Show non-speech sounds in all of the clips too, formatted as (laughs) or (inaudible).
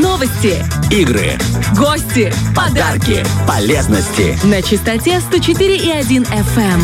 Новости, игры, гости, подарки, полезности. На частоте 104,1 FM.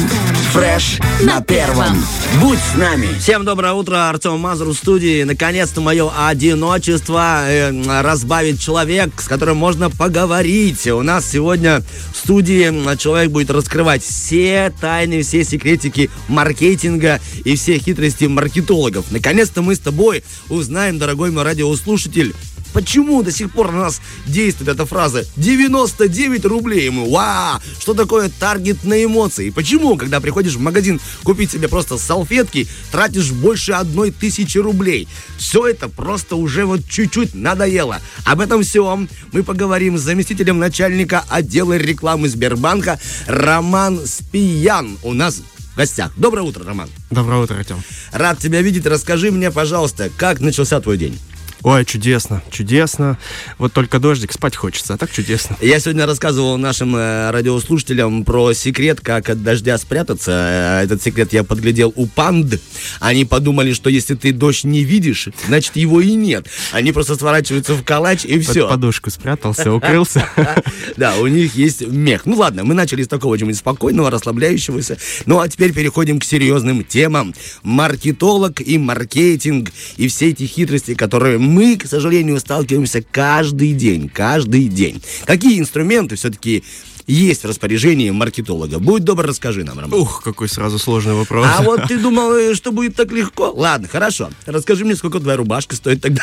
Фреш на первом. Будь с нами. Всем доброе утро, Артем Мазур в студии. Наконец-то мое одиночество э, разбавит человек, с которым можно поговорить. У нас сегодня в студии человек будет раскрывать все тайны, все секретики маркетинга и все хитрости маркетологов. Наконец-то мы с тобой узнаем, дорогой мой радиослушатель, Почему до сих пор на нас действует эта фраза 99 рублей? Мы, вау, что такое таргет на эмоции? Почему, когда приходишь в магазин купить себе просто салфетки, тратишь больше одной тысячи рублей? Все это просто уже вот чуть-чуть надоело. Об этом всем мы поговорим с заместителем начальника отдела рекламы Сбербанка Роман Спиян. У нас в гостях. Доброе утро, Роман. Доброе утро, Артем. Рад тебя видеть. Расскажи мне, пожалуйста, как начался твой день? Ой, чудесно, чудесно. Вот только дождик, спать хочется, а так чудесно. Я сегодня рассказывал нашим э, радиослушателям про секрет, как от дождя спрятаться. Э, этот секрет я подглядел у панд. Они подумали, что если ты дождь не видишь, значит его и нет. Они просто сворачиваются в калач и все. Под подушку спрятался, укрылся. (laughs) Да, у них есть мех. Ну ладно, мы начали с такого чего-нибудь спокойного, расслабляющегося. Ну а теперь переходим к серьезным темам. Маркетолог и маркетинг и все эти хитрости, которые мы, к сожалению, сталкиваемся каждый день, каждый день. Какие инструменты все-таки есть в распоряжении маркетолога? Будь добр, расскажи нам, Роман. Ух, какой сразу сложный вопрос. А вот ты думал, э, что будет так легко? Ладно, хорошо. Расскажи мне, сколько твоя рубашка стоит тогда.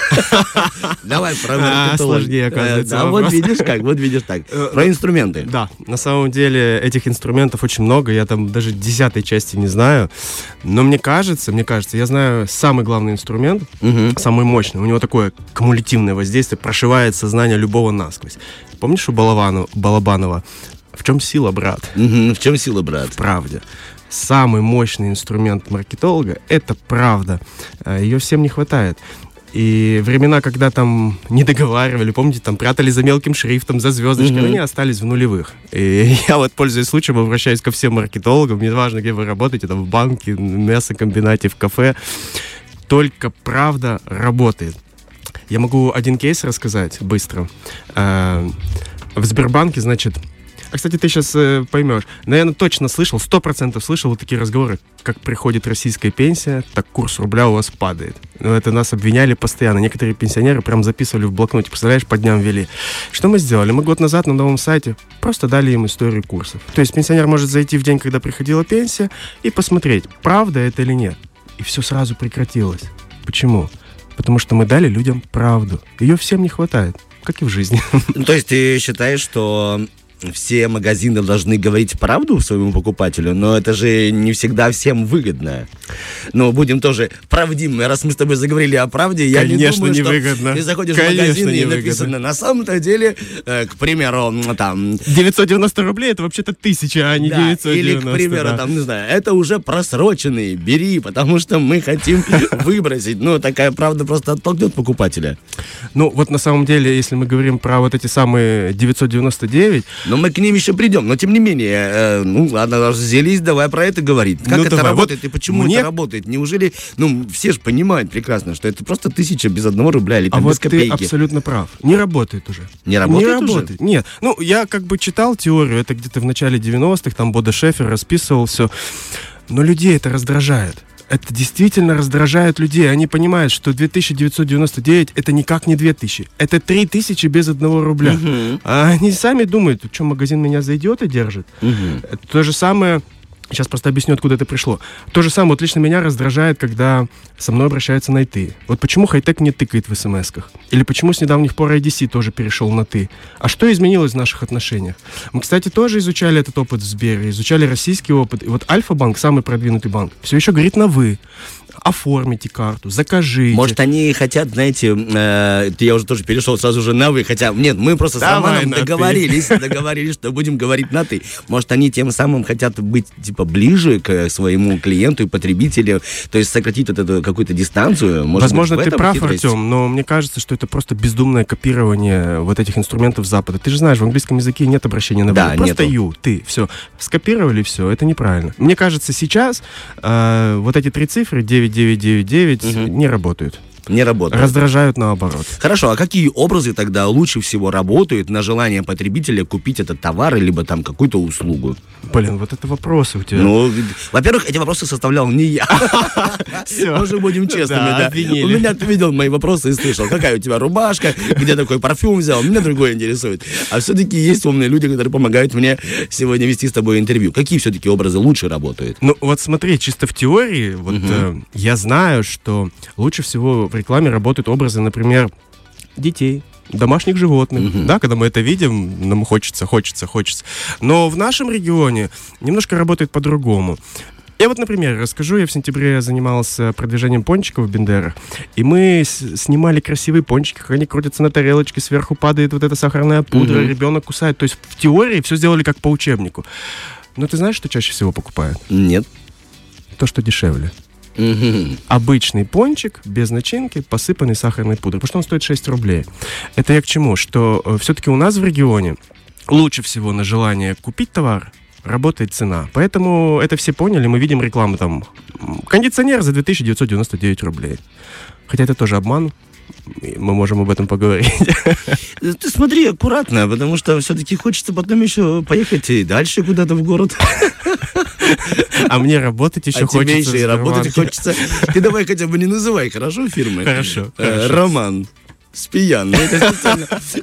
(laughs) Давай про а, маркетолога. Сложнее, оказывается, Да, вот видишь как, вот видишь так. Э, про инструменты. Да, на самом деле этих инструментов очень много. Я там даже десятой части не знаю. Но мне кажется, мне кажется, я знаю самый главный инструмент, самый мощный. У него такое кумулятивное воздействие, прошивает сознание любого насквозь. Помнишь у Балабанова в чем сила, брат? Угу, в чем сила, брат? В правде. Самый мощный инструмент маркетолога – это правда. Э, Ее всем не хватает. И времена, когда там не договаривали, помните, там прятали за мелким шрифтом, за звездочкой, mm-hmm. они остались в нулевых. И (laughs) я вот, пользуясь случаем, обращаюсь ко всем маркетологам, неважно, где вы работаете, там в банке, в мясокомбинате, в кафе, только правда работает. Я могу один кейс рассказать быстро. Э, в Сбербанке, значит, а, кстати, ты сейчас э, поймешь. Наверное, точно слышал, сто процентов слышал вот такие разговоры. Как приходит российская пенсия, так курс рубля у вас падает. Но это нас обвиняли постоянно. Некоторые пенсионеры прям записывали в блокноте, представляешь, по дням вели. Что мы сделали? Мы год назад на новом сайте просто дали им историю курсов. То есть пенсионер может зайти в день, когда приходила пенсия, и посмотреть, правда это или нет. И все сразу прекратилось. Почему? Потому что мы дали людям правду. Ее всем не хватает, как и в жизни. То есть ты считаешь, что все магазины должны говорить правду своему покупателю, но это же не всегда всем выгодно. Но будем тоже правдивыми. Раз мы с тобой заговорили о правде, я Конечно, не думаю, не выгодно. ты заходишь Конечно, в магазин и написано, на самом-то деле, э, к примеру, там... 990 рублей это вообще-то тысяча, а не да, 990. Или, к примеру, да. там, не знаю, это уже просроченные, бери, потому что мы хотим (laughs) выбросить. Ну, такая правда просто оттолкнет покупателя. Ну, вот на самом деле, если мы говорим про вот эти самые 999, но мы к ним еще придем. Но тем не менее, э, ну ладно, взялись, давай про это говорить. Как ну, это давай. работает вот и почему мне... это работает? Неужели, ну, все же понимают прекрасно, что это просто тысяча без одного рубля или там, а без вот копейки. ты абсолютно прав. Не работает уже. Не работает Не уже? работает. Нет. Ну, я как бы читал теорию, это где-то в начале 90-х, там Бода Шефер расписывал все. Но людей это раздражает это действительно раздражает людей. Они понимают, что 2999 это никак не 2000. Это 3000 без одного рубля. Угу. А они сами думают, что магазин меня за идиота держит. Угу. То же самое Сейчас просто объясню, откуда это пришло. То же самое вот лично меня раздражает, когда со мной обращаются на «ты». Вот почему хай-тек не тыкает в смс-ках? Или почему с недавних пор IDC тоже перешел на «ты»? А что изменилось в наших отношениях? Мы, кстати, тоже изучали этот опыт в Сбере, изучали российский опыт. И вот Альфа-банк, самый продвинутый банк, все еще говорит на «вы» оформите карту, закажите. Может, они хотят, знаете, э, я уже тоже перешел сразу же на вы, хотя, нет, мы просто Давай с Романом договорились, (laughs) договорились, что будем говорить на ты. Может, они тем самым хотят быть, типа, поближе к своему клиенту и потребителю, то есть сократить вот эту какую-то дистанцию. Может Возможно, быть, ты прав, хитрость? Артем, но мне кажется, что это просто бездумное копирование вот этих инструментов Запада. Ты же знаешь, в английском языке нет обращения на Да, вы. Просто нету. you, ты, все. Скопировали, все, это неправильно. Мне кажется, сейчас э, вот эти три цифры, 9999, не работают. Не работает. Раздражают наоборот. Хорошо, а какие образы тогда лучше всего работают на желание потребителя купить этот товар, либо там какую-то услугу? Блин, вот это вопросы у тебя. Ну, во-первых, эти вопросы составлял не я. (laughs) Всё. Мы же будем честными, Да. У меня ты видел мои вопросы и слышал, какая у тебя рубашка, где такой парфюм взял, меня другое интересует. А все-таки есть умные люди, которые помогают мне сегодня вести с тобой интервью. Какие все-таки образы лучше работают? Ну, вот смотри, чисто в теории, вот э, я знаю, что лучше всего в рекламе работают образы, например, детей, домашних животных, да, когда мы это видим, нам хочется, хочется, хочется. Но в нашем регионе немножко работает по-другому. Я вот, например, расскажу, я в сентябре занимался продвижением пончиков в Бендерах, и мы снимали красивые пончики, как они крутятся на тарелочке, сверху падает вот эта сахарная пудра, ребенок кусает. То есть в теории все сделали как по учебнику. Но ты знаешь, что чаще всего покупают? Нет. То, что дешевле. Мгм. Обычный пончик без начинки, посыпанный сахарной пудрой, потому что он стоит 6 рублей. Это я к чему? Что все-таки у нас в регионе лучше всего на желание купить товар работает цена. Поэтому это все поняли, мы видим рекламу там. Кондиционер за 2999 рублей. Хотя это тоже обман. Мы можем об этом поговорить. Ты смотри аккуратно, потому что все-таки хочется потом еще поехать и дальше куда-то в город. А мне работать еще а тебе хочется. еще и работать хочется. Ты давай хотя бы не называй, хорошо, фирмы? Хорошо, Э, хорошо. Роман. Спиян. Ну,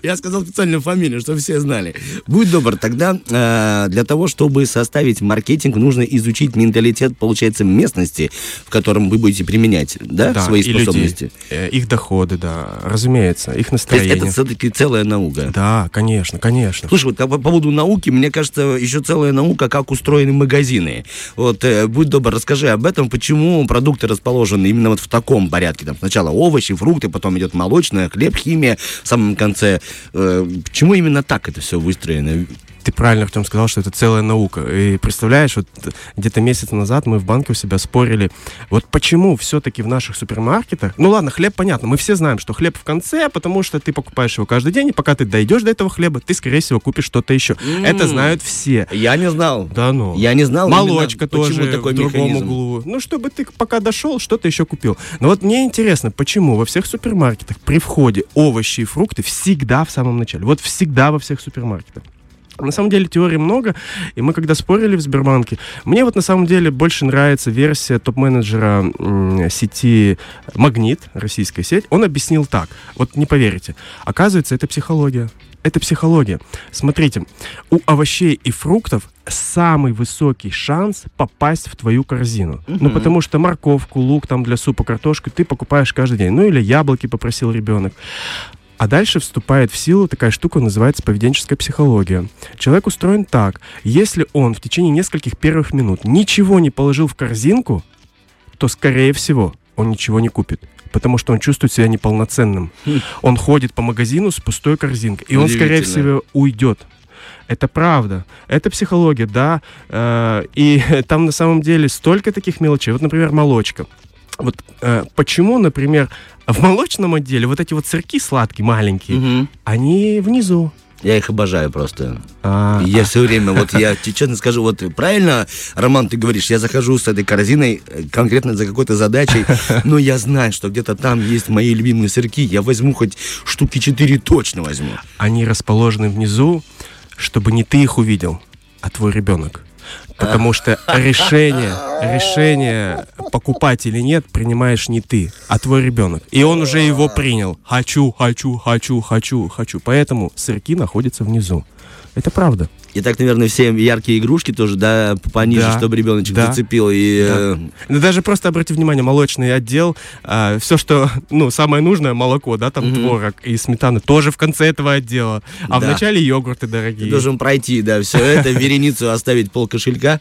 я сказал специальную фамилию, чтобы все знали. Будь добр, тогда э, для того, чтобы составить маркетинг, нужно изучить менталитет, получается, местности, в котором вы будете применять да, Да, свои и людей, способности. э, их доходы, да, разумеется, их То есть настроение. это все-таки целая наука. Да, конечно, конечно. Слушай, вот по по поводу науки, мне кажется, еще целая наука, как устроены магазины. Вот, э, будь добр, расскажи об этом, почему продукты расположены именно вот в таком порядке. Там сначала овощи, фрукты, потом идет молочное, хлеб, химия, в самом конце. Э, почему именно так это все выстроено? Ты правильно, Артем, сказал, что это целая наука. И представляешь, вот где-то месяц назад мы в банке у себя спорили, вот почему все-таки в наших супермаркетах, ну ладно, хлеб понятно, мы все знаем, что хлеб в конце, потому что ты покупаешь его каждый день, и пока ты дойдешь до этого хлеба, ты, скорее всего, купишь что-то еще. Это знают все. Я не знал. Да ну. Я не знал Молочка тоже такой в другом механизм. углу. Ну, чтобы ты пока дошел, что-то еще купил. Но вот мне интересно, почему во всех супермаркетах при входе овощи и фрукты всегда в самом начале. Вот всегда во всех супермаркетах. На самом деле теорий много, и мы когда спорили в Сбербанке, мне вот на самом деле больше нравится версия топ-менеджера сети Магнит, российская сеть. Он объяснил так, вот не поверите, оказывается, это психология. Это психология. Смотрите, у овощей и фруктов самый высокий шанс попасть в твою корзину. Ну, потому что морковку, лук там для супа, картошку ты покупаешь каждый день. Ну, или яблоки попросил ребенок. А дальше вступает в силу такая штука, называется поведенческая психология. Человек устроен так. Если он в течение нескольких первых минут ничего не положил в корзинку, то, скорее всего, он ничего не купит. Потому что он чувствует себя неполноценным. Он ходит по магазину с пустой корзинкой. И он, скорее всего, уйдет. Это правда. Это психология, да. Э, И (laughs) там на самом деле столько таких мелочей. Вот, например, молочка. Вот э, почему, например, в молочном отделе вот эти вот сырки сладкие, маленькие, Мгм. они внизу. Я их обожаю просто. А, Я все время, вот я честно скажу, вот правильно, Роман, ты говоришь, я захожу с этой корзиной э, конкретно за какой-то задачей, (laughs) но я знаю, что где-то там есть мои любимые сырки, я возьму хоть штуки четыре точно возьму. они расположены внизу, чтобы не ты их увидел, а твой ребенок. Потому что решение, решение покупать или нет принимаешь не ты, а твой ребенок. И он уже его принял. Хочу, хочу, хочу, хочу, хочу. Поэтому сырки находятся внизу. Это правда. И так, наверное, все яркие игрушки тоже, да, пониже, Да, чтобы ребеночек да, зацепил. И, да. э, Ну, даже просто обрати внимание, молочный отдел, все, что, ну, самое нужное, молоко, да, там творог и сметана, тоже в конце этого отдела. А Да. начале йогурты ты дорогие. должен пройти, да, все это, вереницу оставить пол кошелька.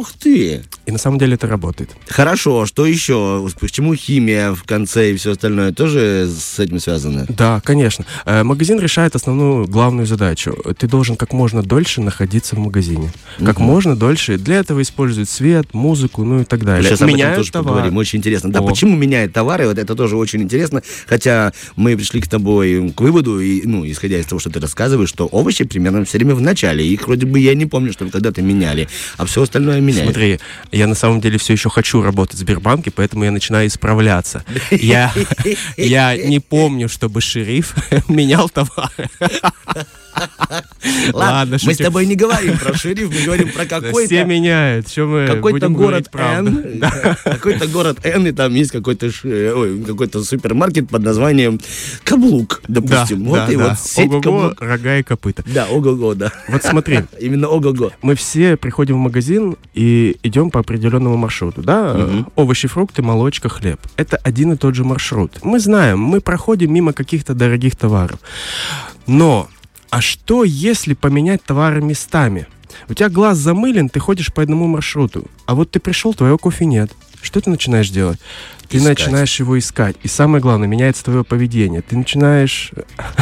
Ух ты! И на самом деле это работает. Хорошо, что еще? Почему химия в конце и все остальное тоже с этим связано? Да, конечно. Э, Магазин решает основную главную задачу. Ты должен как можно дольше находиться в магазине. Как можно дольше. Для этого используют свет, музыку, ну и так далее. Сейчас об этом Меняют тоже товар. поговорим. Очень интересно. Да, О. почему меняет товары? Вот это тоже очень интересно. Хотя мы пришли к тобой к выводу, и, ну, исходя из того, что ты рассказываешь, что овощи примерно все время в начале. Их вроде бы я не помню, что когда-то меняли, а все остальное меняет. Смотри, я на самом деле все еще хочу работать в Сбербанке, поэтому я начинаю исправляться. Я, (laughs) я не помню, чтобы шериф (laughs) менял товары. Ладно, мы с тобой не говорим про шериф, мы говорим про какой-то Все меняют. Что мы какой-то город? Н, какой-то город Н, и там есть какой-то ой, какой-то супермаркет под названием Каблук, допустим. вот и вот сеть Ого-го, рога и копыта. Да, ого-го, да. Вот смотри, (laughs) Именно ого-го. мы все приходим в магазин и идем по определенному маршруту, да? Овощи, фрукты, молочка, хлеб. Это один и тот же маршрут. Мы знаем, мы проходим мимо каких-то дорогих товаров. Но, а что, если поменять товары местами? У тебя глаз замылен, ты ходишь по одному маршруту, а вот ты пришел, твоего кофе нет. Что ты начинаешь делать? Ты Искать. начинаешь его искать. И самое главное, меняется твое поведение. Ты начинаешь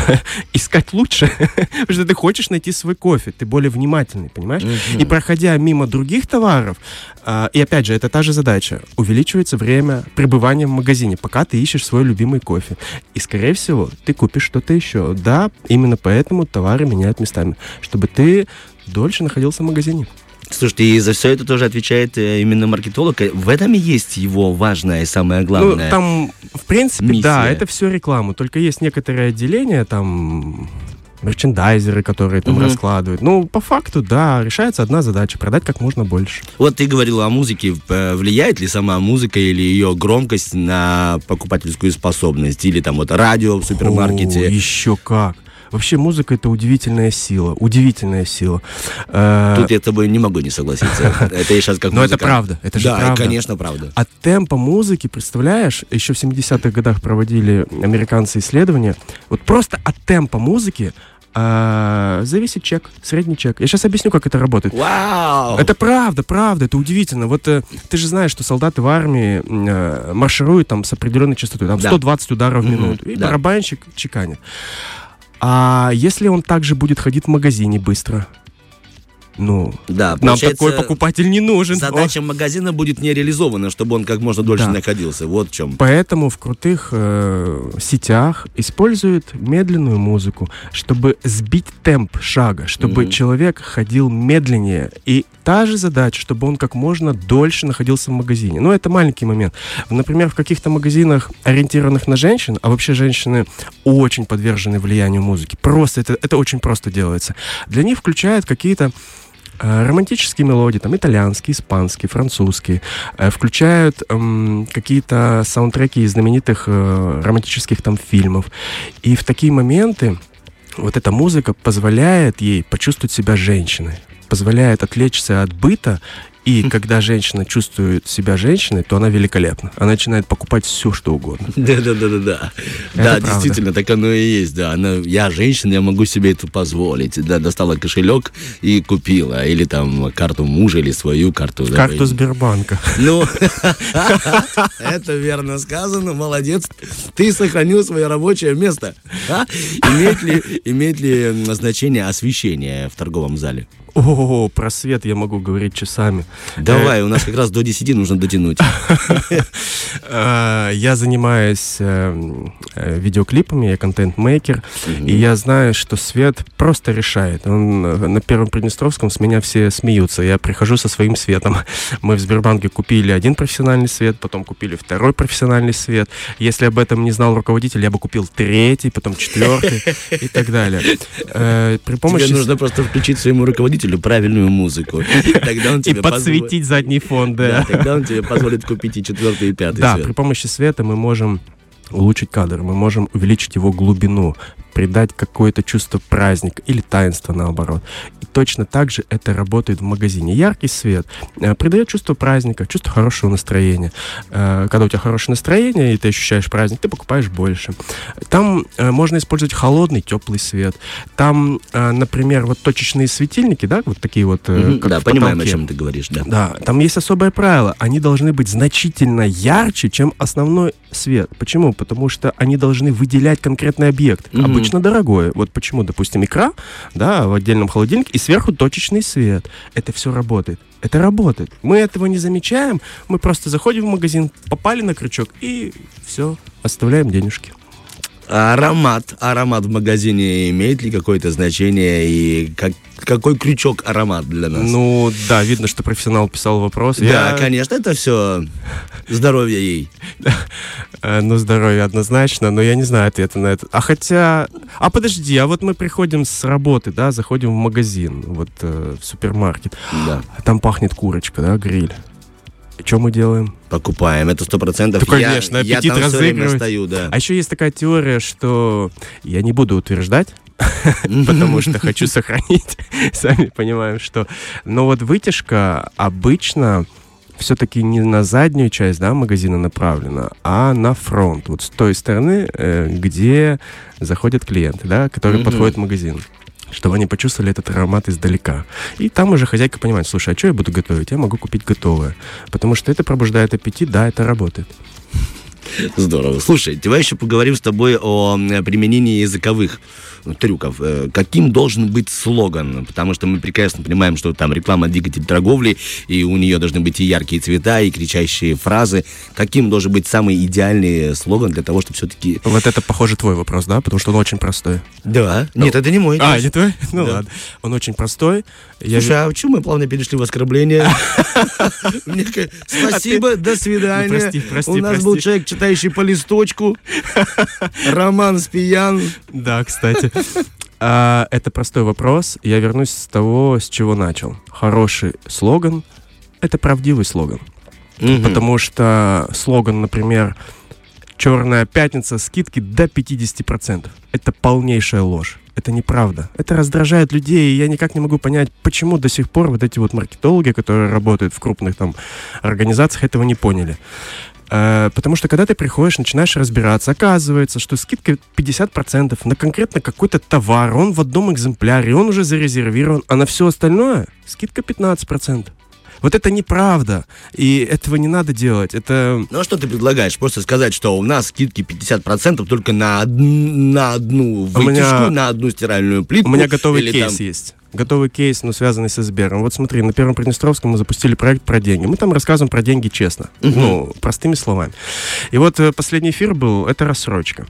(laughs) искать лучше, (laughs) потому что ты хочешь найти свой кофе. Ты более внимательный, понимаешь? И проходя мимо других товаров, а, и опять же, это та же задача, увеличивается время пребывания в магазине, пока ты ищешь свой любимый кофе. И, скорее всего, ты купишь что-то еще. Да, именно поэтому товары меняют местами, чтобы ты дольше находился в магазине. Слушайте, и за все это тоже отвечает э, именно маркетолог. Э, В этом и есть его важное и самое главное. Ну, там, в принципе, Миссия. да, это все реклама. Только есть некоторые отделения, там, мерчендайзеры, которые там Мгм. раскладывают. Ну, по факту, да, решается одна задача, продать как можно больше. Вот ты говорила о музыке. Э, Влияет ли сама музыка или ее громкость на покупательскую способность? Или там вот радио в супермаркете? О, еще как. Вообще музыка это удивительная сила, удивительная сила. Э, Тут я с тобой не могу не согласиться. (laughs) Это я сейчас как Но это правда, это же Да, правда. конечно, правда. От темпа музыки, представляешь, еще в 70-х годах проводили американцы исследования, вот просто от темпа музыки э, зависит чек, средний чек. Я сейчас объясню, как это работает. Вау! Это правда, правда, это удивительно. Вот э, ты же знаешь, что солдаты в армии э, маршируют там с определенной частотой, там Да. 120 ударов в минуту, и да. барабанщик чеканит. А если он также будет ходить в магазине быстро? Ну, Да, нам такой покупатель не нужен. Задача магазина будет не реализована, чтобы он как можно дольше Да. находился. Вот в чем. Поэтому в крутых э, сетях используют медленную музыку, чтобы сбить темп шага, чтобы Мгм. человек ходил медленнее. И та же задача, чтобы он как можно дольше находился в магазине. Ну, это маленький момент. Например, в каких-то магазинах, ориентированных на женщин, а вообще женщины очень подвержены влиянию музыки. Просто это, это очень просто делается. Для них включают какие-то э, романтические мелодии, там итальянские, испанские, французские, э, включают эм, какие-то саундтреки из знаменитых э, романтических там фильмов. И в такие моменты вот эта музыка позволяет ей почувствовать себя женщиной, позволяет отвлечься от быта. И когда женщина чувствует себя женщиной, то она великолепна. Она начинает покупать все, что угодно. Да, да, да, да, да. Да, действительно, так оно и есть, да. Она, я женщина, я могу себе это позволить. Да, достала кошелек и купила. Или там карту мужа, или свою карту. Карту Сбербанка. Ну, (laughs) это верно сказано, молодец. Ты сохранил свое рабочее место. А? Имеет ли, имеет ли значение освещение в торговом зале? О, про свет я могу говорить часами. Давай, у нас как раз до 10 нужно дотянуть. (laughs) Э, Я занимаюсь э, э, видеоклипами, я контент-мейкер, и я знаю, что свет просто решает. Он э, на Первом Приднестровском с меня все смеются. Я прихожу со своим светом. (laughs) Мы в Сбербанке купили один профессиональный свет, потом купили второй профессиональный свет. Если об этом не знал руководитель, я бы купил третий, потом четвертый (laughs) и так далее. Э, При помощи... Тебе нужно просто включить своему руководителю правильную музыку. И тогда он И тебе позволит- подсветить задний фон, Да, да. тогда он тебе позволит купить и четвертый, и пятый Да, свет. при помощи света мы можем улучшить кадр, мы можем увеличить его глубину, придать какое-то чувство праздника или таинства наоборот. И точно так же это работает в магазине. Яркий свет э, придает чувство праздника, чувство хорошего настроения. Э, когда у тебя хорошее настроение, и ты ощущаешь праздник, ты покупаешь больше. Там э, можно использовать холодный, теплый свет. Там, например, вот точечные светильники, да, вот такие вот. Мгм, как Да, понимаем, о чем ты говоришь, да. Да, там есть особое правило. Они должны быть значительно ярче, чем основной свет. Почему? Потому что они должны выделять конкретный объект. Мгм. Обычно дорогое. Вот почему, допустим, икра, да, в отдельном холодильнике, и сверху точечный свет. Это все работает. Это работает. Мы этого не замечаем. Мы просто заходим в магазин, попали на крючок и все, оставляем денежки. А Аромат. Аромат в магазине имеет ли какое-то значение? И как- какой крючок аромат для нас? Ну, да, видно, что профессионал писал вопрос. да, Я- конечно, это все здоровье ей. Ну, здоровье однозначно, но я не знаю ответа на это. А хотя... А подожди, а вот мы приходим с работы, да, заходим в магазин, вот э, в супермаркет, Да. там пахнет курочка, да, гриль. Что мы делаем? Покупаем, это сто процентов. Конечно, я, аппетит время разыгрывать. стою, да. А еще есть такая теория, что я не буду утверждать, (laughs) потому что хочу сохранить. (laughs) Сами понимаем, что... Но вот вытяжка обычно все-таки не на заднюю часть да, магазина направлена, а на фронт. Вот с той стороны, э, где заходят клиенты, да, которые Мгм. подходят в магазин чтобы они почувствовали этот аромат издалека. И там уже хозяйка понимает, слушай, а что я буду готовить? Я могу купить готовое. Потому что это пробуждает аппетит, да, это работает. Здорово. Слушай, давай еще поговорим с тобой о применении языковых ну, трюков. Э, Каким должен быть слоган? Потому что мы прекрасно понимаем, что там реклама двигатель торговли, и у нее должны быть и яркие цвета, и кричащие фразы. Каким должен быть самый идеальный слоган для того, чтобы все-таки... Вот это, похоже, твой вопрос, да? Потому что он очень простой. Да. Нет, это не мой. А, не твой? (laughs) Ну Да. ладно. Он очень простой. Я Слушай, а почему мы плавно перешли в оскорбление? (laughs) Спасибо, до свидания. Ну, прости, прости, У нас был человек, читающий по листочку. (laughs) Роман Спиян. Да, кстати. А, это простой вопрос. Я вернусь с того, с чего начал. Хороший слоган — это правдивый слоган. Потому что слоган, например, «Черная пятница, скидки до 50%» — это полнейшая ложь. Это неправда. Это раздражает людей, и я никак не могу понять, почему до сих пор вот эти вот маркетологи, которые работают в крупных там организациях, этого не поняли. Э, Потому что когда ты приходишь, начинаешь разбираться, оказывается, что скидка 50% на конкретно какой-то товар, он в одном экземпляре, он уже зарезервирован, а на все остальное скидка 15%. Вот это неправда, и этого не надо делать. Это Ну а что ты предлагаешь? Просто сказать, что у нас скидки 50% только на, од- на одну У меня- вытяжку, на одну стиральную плитку. У меня готовый кейс там- есть. Готовый кейс, но связанный со Сбером. Вот смотри, на Первом Приднестровском мы запустили проект про деньги. Мы там рассказываем про деньги честно. Ну, простыми словами. И вот э, последний эфир был, это рассрочка.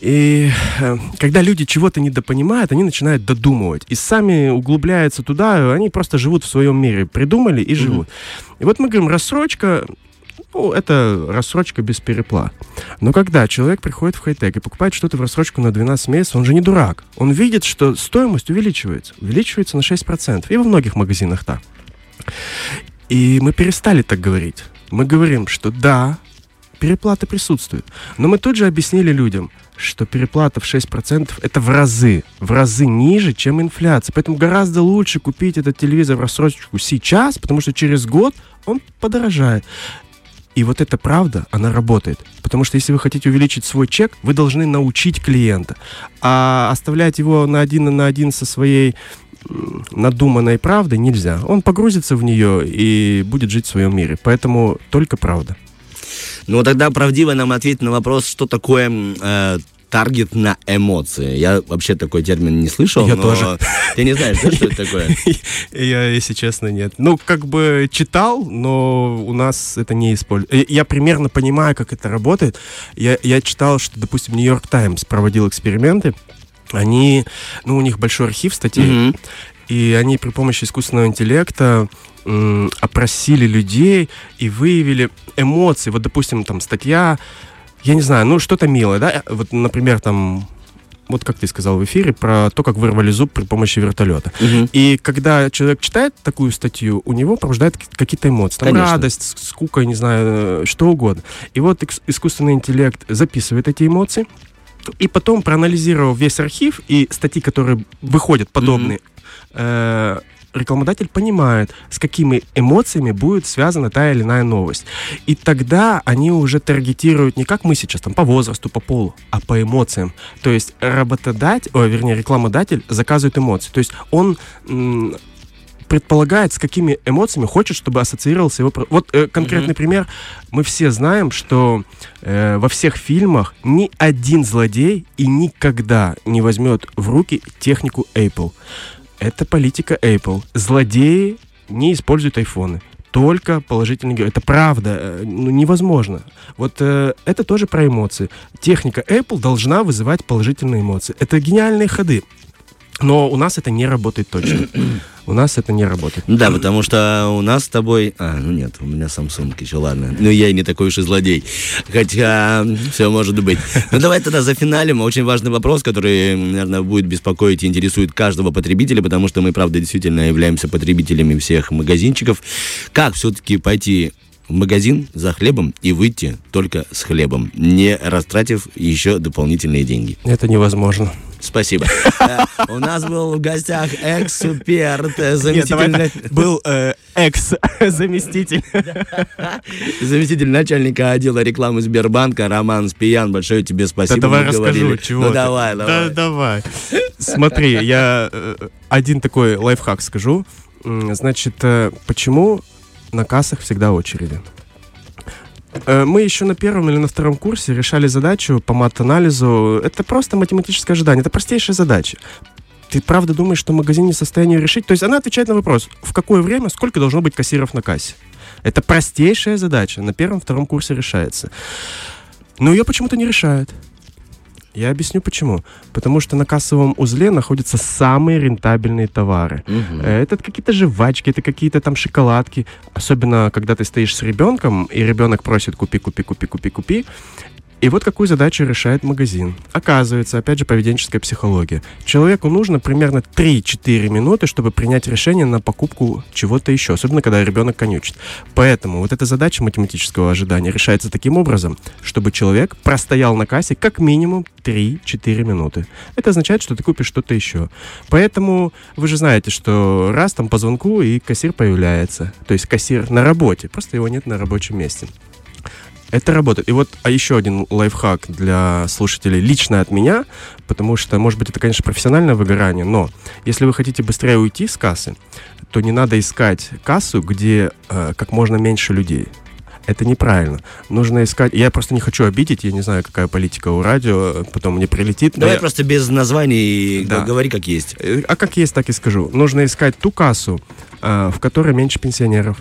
И э, когда люди чего-то недопонимают, они начинают додумывать. И сами углубляются туда, они просто живут в своем мире. Придумали и живут. И вот мы говорим, рассрочка, ну, это рассрочка без переплат. Но когда человек приходит в хай-тек и покупает что-то в рассрочку на 12 месяцев, он же не дурак. Он видит, что стоимость увеличивается. Увеличивается на 6%. И во многих магазинах так. И мы перестали так говорить. Мы говорим, что да, переплата присутствует. Но мы тут же объяснили людям, что переплата в 6% это в разы, в разы ниже, чем инфляция. Поэтому гораздо лучше купить этот телевизор в рассрочку сейчас, потому что через год он подорожает. И вот эта правда, она работает. Потому что если вы хотите увеличить свой чек, вы должны научить клиента. А оставлять его на один на один со своей надуманной правдой нельзя. Он погрузится в нее и будет жить в своем мире. Поэтому только правда. Ну тогда правдиво нам ответь на вопрос, что такое э, таргет на эмоции. Я вообще такой термин не слышал. Я но тоже. Ты не знаешь, да, что это такое? (laughs) Я, если честно, нет. Ну, как бы читал, но у нас это не используется. Я примерно понимаю, как это работает. Я, я читал, что, допустим, Нью-Йорк Таймс проводил эксперименты. Они, ну, у них большой архив статей. Мгм. И они при помощи искусственного интеллекта м, опросили людей и выявили эмоции. Вот, допустим, там статья, я не знаю, ну что-то милое, да? Вот, например, там, вот как ты сказал в эфире, про то, как вырвали зуб при помощи вертолета. Мгм. И когда человек читает такую статью, у него пробуждает к- какие-то эмоции. Там Конечно. радость, скука, не знаю, э, что угодно. И вот искусственный интеллект записывает эти эмоции, И потом, проанализировав весь архив и статьи, которые выходят подобные, э, рекламодатель понимает, с какими эмоциями будет связана та или иная новость. И тогда они уже таргетируют не как мы сейчас, там, по возрасту, по полу, а по эмоциям. То есть работодатель, о, вернее, рекламодатель заказывает эмоции. То есть он м, предполагает, с какими эмоциями хочет, чтобы ассоциировался его... Вот э, конкретный пример. Мы все знаем, что э, во всех фильмах ни один злодей и никогда не возьмет в руки технику Apple. Это политика Apple. Злодеи не используют айфоны. Только положительные. Это правда. э, Ну, невозможно. Вот э, это тоже про эмоции. Техника Apple должна вызывать положительные эмоции. Это гениальные ходы. Но у нас это не работает точно. (clears throat) У нас это не работает. Да, потому что у нас с тобой... А, ну нет, у меня Samsung еще, ладно. Ну, я и не такой уж и злодей. Хотя, все может быть. (laughs) Ну, давай тогда за финалем. Очень важный вопрос, который, наверное, будет беспокоить и интересует каждого потребителя, потому что мы, правда, действительно являемся потребителями всех магазинчиков. Как все-таки пойти в магазин за хлебом и выйти только с хлебом, не растратив еще дополнительные деньги? Это невозможно. Спасибо. Э, У нас был в гостях эксперт, заместитель... был э, экс-заместитель. (laughs) (laughs) Заместитель начальника отдела рекламы Сбербанка Роман Спиян. Большое тебе спасибо. давай расскажу, чего Ну давай, Да, давай. давай. Смотри, я э, один такой лайфхак скажу. Значит, почему на кассах всегда очереди? Э, Мы еще на первом или на втором курсе решали задачу по мат-анализу. Это просто математическое ожидание, это простейшая задача. Ты правда думаешь, что магазин не в состоянии решить? То есть она отвечает на вопрос, в какое время, сколько должно быть кассиров на кассе? Это простейшая задача, на первом-втором курсе решается. Но ее почему-то не решают. Я объясню почему. Потому что на кассовом узле находятся самые рентабельные товары. Э, Это какие-то жвачки, это какие-то там шоколадки. Особенно, когда ты стоишь с ребенком, и ребенок просит купи, купи, купи, купи, купи. И вот какую задачу решает магазин. Оказывается, опять же, поведенческая психология. Человеку нужно примерно 3-4 минуты, чтобы принять решение на покупку чего-то еще, особенно когда ребенок конючит. Поэтому вот эта задача математического ожидания решается таким образом, чтобы человек простоял на кассе как минимум 3-4 минуты. Это означает, что ты купишь что-то еще. Поэтому вы же знаете, что раз там по звонку и кассир появляется. То есть кассир на работе, просто его нет на рабочем месте. Это работает. И вот а еще один лайфхак для слушателей лично от меня, потому что, может быть, это, конечно, профессиональное выгорание, но если вы хотите быстрее уйти с кассы, то не надо искать кассу, где э, как можно меньше людей. Это неправильно. Нужно искать... Я просто не хочу обидеть, я не знаю, какая политика у радио, потом мне прилетит. Давай я- просто без названий Да. говори как есть. Э, А как есть, так и скажу. Нужно искать ту кассу, э, в которой меньше пенсионеров.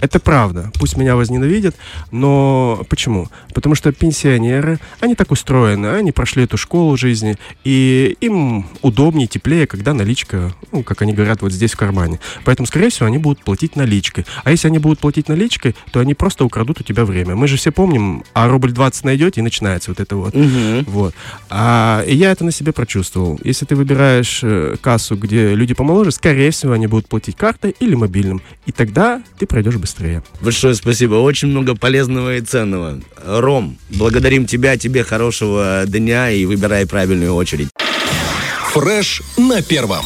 Это правда. Пусть меня возненавидят, но почему? Потому что пенсионеры, они так устроены, они прошли эту школу жизни, и им удобнее, теплее, когда наличка, ну, как они говорят, вот здесь в кармане. Поэтому, скорее всего, они будут платить наличкой. А если они будут платить наличкой, то они просто украдут у тебя время. Мы же все помним, а рубль 20 найдете, и начинается вот это вот. Мгм. Вот. А, и я это на себе прочувствовал. Если ты выбираешь э, кассу, где люди помоложе, скорее всего, они будут платить картой или мобильным. И тогда ты пройдешь быстрее. Большое спасибо. Очень много полезного и ценного. Ром, благодарим тебя, тебе хорошего дня и выбирай правильную очередь. Фреш на первом.